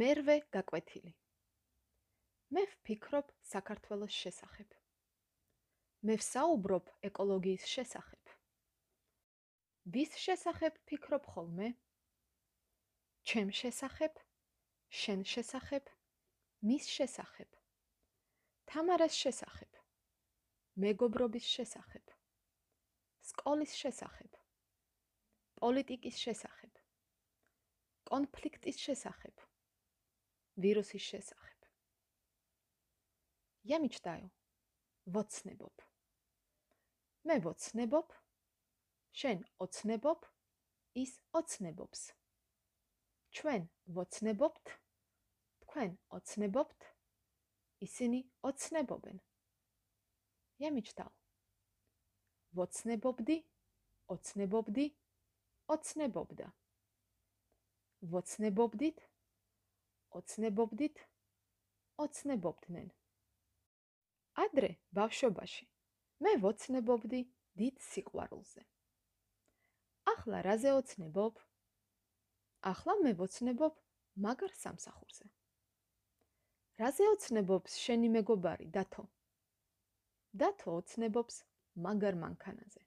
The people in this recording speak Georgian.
მერვე გაკვეთილი. მე ვფიქრობ საქართველოს შესახებ. მე ვსაუბრობ ეკოლოგიის შესახებ. ვის შესახებ ფიქრობ ხოლმე? ჩემ შესახებ? შენ შესახებ? მის შესახებ? თამარას შესახებ? მეგობრობის შესახებ? სკოლის შესახებ? პოლიტიკის შესახებ? კონფლიქტის შესახებ? ვირუსის შესახებ. ямичтаю. ვოცნებობ. მე ვოცნებობ. შენ ოცნებობ. ის ოცნებობს. ჩვენ ვოცნებობთ. თქვენ ოცნებობთ. ისინი ოცნებობენ. ямичтал. ვოცნებობდი. ოცნებობდი. ოცნებობდა. ვოცნებობდით. ოცნებობდით, ოცნებობდნენ. ადრე ბავშვობაში მე ვოცნებობდი დიდ სიყვარულზე. ახლა რაზე ოცნებობ? ახლა მე ვოცნებობ მაგარ სამსახურზე. რაზე ოცნებობს შენი მეგობარი დათო? დათო ოცნებობს მაგარ მანქანაზე.